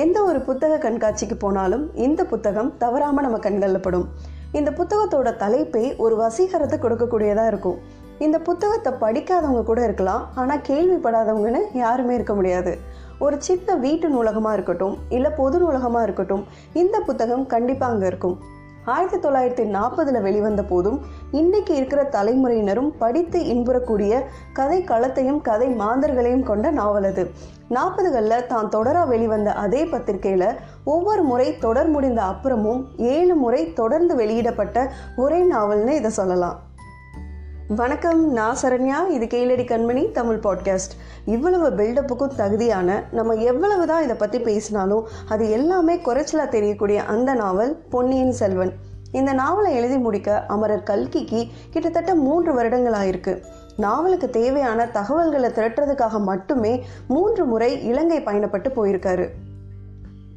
எந்த ஒரு புத்தக கண்காட்சிக்கு போனாலும் இந்த புத்தகம் தவறாமல் நம்ம கண்களில் படும் இந்த புத்தகத்தோட தலைப்பே ஒரு வசீகரத்தை கொடுக்கக்கூடியதாக இருக்கும். இந்த புத்தகத்தை படிக்காதவங்க கூட இருக்கலாம் ஆனால் கேள்விப்படாதவங்கன்னு யாருமே இருக்க முடியாது. ஒரு சின்ன வீட்டு நூலகமாக இருக்கட்டும் இல்லை பொது நூலகமாக இருக்கட்டும் இந்த புத்தகம் கண்டிப்பாக அங்கே இருக்கும். ஆயிரத்தி தொள்ளாயிரத்தி நாற்பதில் வெளிவந்த போதும் இன்னைக்கு இருக்கிற தலைமுறையினரும் படித்து இன்புறக்கூடிய கதை களத்தையும் கதை மாந்தர்களையும் கொண்ட நாவல் அது. நாற்பதுகளில் தான் தொடராக வெளிவந்த அதே பத்திரிகையில் ஒவ்வொரு முறை தொடர் முடிந்த அப்புறமும் ஏழு முறை தொடர்ந்து வெளியிடப்பட்ட ஒரே நாவல்னு இதை சொல்லலாம். வணக்கம் நான் சரண்யா இது கீழடி கண்மணி தமிழ் பாட்காஸ்ட் இவ்வளவு பில்டப்புக்கும் தகுதியான நம்ம எவ்வளவு தான் இதை பற்றி பேசினாலும் அது எல்லாமே குறைச்சலாக தெரியக்கூடிய அந்த நாவல் பொன்னியின் செல்வன். இந்த நாவலை எழுதி முடிக்க அமரர் கல்கிக்கு கிட்டத்தட்ட மூன்று வருடங்கள் ஆயிருக்கு நாவலுக்கு தேவையான தகவல்களை திரட்டுறதுக்காக மட்டுமே மூன்று முறை இலங்கை பயணப்பட்டு போயிருக்காரு.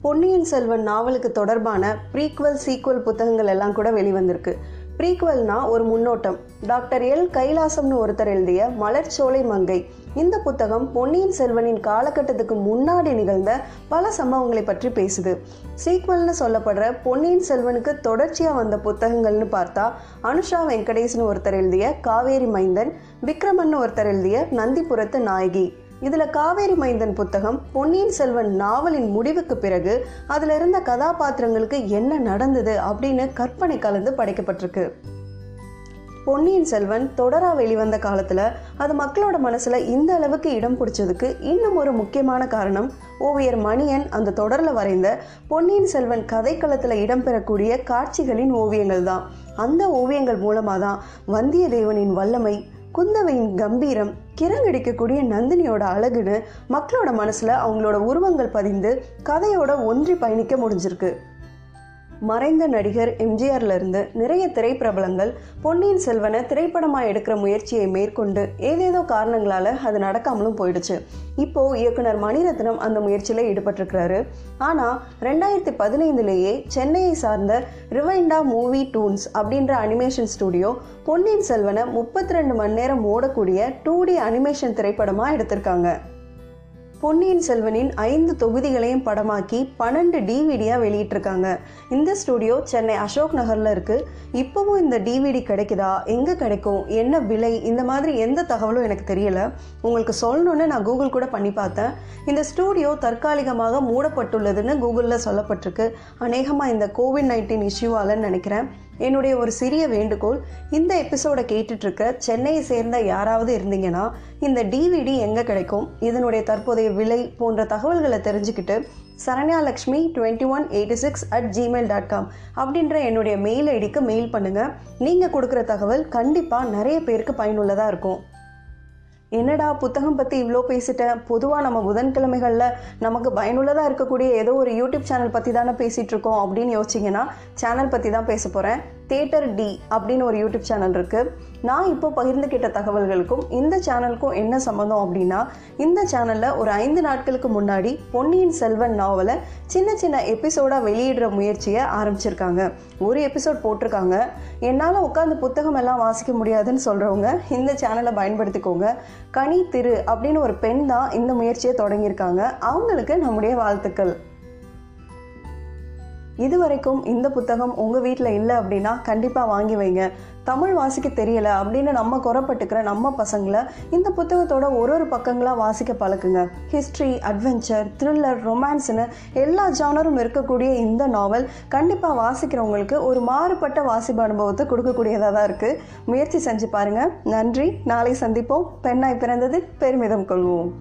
பொன்னியின் செல்வன் நாவலுக்கு தொடர்பான ப்ரீக்வல் சீக்வல் புத்தகங்கள் எல்லாம் கூட வெளிவந்திருக்கு. ப்ரீக்வல்னா ஒரு முன்னோட்டம். Doctor L. கைலாசம்னு ஒருத்தர் எழுதிய மலர்ச்சோலை மங்கை. இந்த புத்தகம் பொன்னியின் செல்வனின் காலகட்டத்துக்கு முன்னாடி நிகழ்ந்த பல சம்பவங்களை பற்றி பேசுது. சீக்வல்னு சொல்லப்படுற பொன்னியின் செல்வனுக்கு தொடர்ச்சியாக வந்த புத்தகங்கள்னு பார்த்தா அனுஷா வெங்கடேஷ்னு ஒருத்தர் எழுதிய காவேரி மைந்தன் விக்ரமன் ஒருத்தர் எழுதிய நந்திபுரத்து நாயகி. இதில் காவேரி மைந்தன் புத்தகம் பொன்னியின் செல்வன் நாவலின் முடிவுக்கு பிறகு அதில் இருந்த கதாபாத்திரங்களுக்கு என்ன நடந்தது அப்படின்னு கற்பனை கலந்து படைக்கப்பட்டிருக்கு. பொன்னியின் செல்வன் தொடரா வெளிவந்த காலத்தில் அது மக்களோட மனசில் இந்த அளவுக்கு இடம் பிடிச்சதுக்கு இன்னும் ஒரு முக்கியமான காரணம் ஓவியர் மணியன் அந்த தொடரில் வரைந்த பொன்னியின் செல்வன் கதைக்களத்தில் இடம்பெறக்கூடிய காட்சிகளின் ஓவியங்கள் தான் அந்த ஓவியங்கள் மூலமாக தான் வந்தியத்தேவனின் வல்லமை குந்தவையின் கம்பீரம் கிறங்கடிக்கக்கூடிய நந்தினியோட அழகுன்னு மக்களோட மனசில் அவங்களோட உருவங்கள் பதிந்து கதையோட ஒன்றி பயணிக்க முடிஞ்சிருக்கு. மறைந்த நடிகர் எம்ஜிஆர்ல இருந்து நிறைய திரைப்பிரபலங்கள் பொன்னியின் செல்வனை திரைப்படமாக எடுக்கிற முயற்சியை மேற்கொண்டு ஏதேதோ காரணங்களால அது நடக்காமலும் போயிடுச்சு. இப்போ இயக்குனர் மணிரத்னம் அந்த முயற்சியில் ஈடுபட்டிருக்கிறாரு. ஆனால் ரெண்டாயிரத்தி பதினைந்துலேயே சென்னையை சார்ந்த ரிவைண்டா மூவி டூன்ஸ் அப்படின்ற அனிமேஷன் ஸ்டுடியோ பொன்னியின் செல்வனை முப்பத்தி ரெண்டு மணி நேரம் ஓடக்கூடிய டூ டி அனிமேஷன் திரைப்படமாக எடுத்திருக்காங்க. பொன்னியின் செல்வனின் ஐந்து தொகுதிகளையும் படமாக்கி பன்னெண்டு டிவிடியாக வெளியிட்டிருக்காங்க. இந்த ஸ்டுடியோ சென்னை அசோக் நகரில் இருக்குது இப்போவும் இந்த டிவிடி கிடைக்குதா? எங்கே கிடைக்கும்? என்ன விலை? இந்த மாதிரி எந்த தகவலும் எனக்கு தெரியல. உங்களுக்கு சொல்லணுன்னு நான் கூகுள் கூட பண்ணி பார்த்தேன். இந்த ஸ்டூடியோ தற்காலிகமாக மூடப்பட்டுள்ளதுன்னு கூகுளில் சொல்லப்பட்டிருக்கு. அநேகமாக இந்த கோவிட் நைன்டீன் இஷ்யூவாலன்னு நினைக்கிறேன். என்னுடைய ஒரு சிறிய வேண்டுகோள் இந்த எபிசோடை கேட்டுட்ருக்க சென்னையை சேர்ந்த யாராவது இருந்தீங்கன்னா இந்த டிவிடி எங்கே கிடைக்கும் இதனுடைய தற்போதைய விலை போன்ற தகவல்களை தெரிஞ்சுக்கிட்டு Saranya Lakshmi twenty one eighty six at Gmail dot com அப்படின்ற என்னுடைய மெயில் ஐடிக்கு மெயில் பண்ணுங்கள் நீங்கள் கொடுக்குற தகவல் கண்டிப்பாக நிறைய பேருக்கு பயனுள்ளதாக இருக்கும். என்னடா புத்தகம் பற்றி இவ்வளோ பேசிட்டேன் பொதுவாக நம்ம புதன்கிழமைகளில் நமக்கு பயனுள்ளதாக இருக்கக்கூடிய ஏதோ ஒரு யூடியூப் சேனல் பற்றி தானே பேசிகிட்டு இருக்கோம் அப்படின்னு யோசிச்சிங்கன்னா சேனல் பற்றி தான் பேச போகிறேன் தேட்டர் டி அப்படின்னு ஒரு யூடியூப் சேனல் இருக்குது நான் இப்போ பகிர்ந்துக்கிட்ட தகவல்களுக்கும் இந்த சேனலுக்கும் என்ன சம்மந்தம் அப்படின்னா இந்த சேனலில் ஒரு ஐந்து நாட்களுக்கு முன்னாடி பொன்னியின் செல்வன் நாவலை சின்ன சின்ன எபிசோடாக வெளியிடுற முயற்சியை ஆரம்பிச்சிருக்காங்க. ஒரு எபிசோட் போட்டிருக்காங்க. என்னால் உட்காந்து புத்தகம் எல்லாம் வாசிக்க முடியாதுன்னு சொல்கிறவங்க இந்த சேனலை பயன்படுத்திக்கோங்க. கனி திரு அப்படின்னு ஒரு பெண் தான் இந்த முயற்சியை தொடங்கியிருக்காங்க. அவங்களுக்கு நம்முடைய வாழ்த்துக்கள். இது வரைக்கும் இந்த புத்தகம் உங்கள் வீட்டில் இல்லை அப்படின்னா கண்டிப்பாக வாங்கி வைங்க. தமிழ் வாசிக்க தெரியல அப்படின்னு நம்ம குறப்பட்டுக்கிற நம்ம பசங்களை இந்த புத்தகத்தோட ஒரு ஒரு பக்கங்களாக வாசிக்க பழக்குங்க. ஹிஸ்ட்ரி அட்வென்ச்சர் த்ரில்லர் ரொமான்ஸ்னு எல்லா ஜானரும் இருக்கக்கூடிய இந்த நாவல் கண்டிப்பாக வாசிக்கிறவங்களுக்கு ஒரு மாறுபட்ட வாசிப்பு அனுபவத்தை கொடுக்கக்கூடியதாக தான் இருக்குது முயற்சி செஞ்சு பாருங்கள் நன்றி. நாளை சந்திப்போம். பெண்ணாய் பிறந்தது பெருமிதம் கொள்வோம்.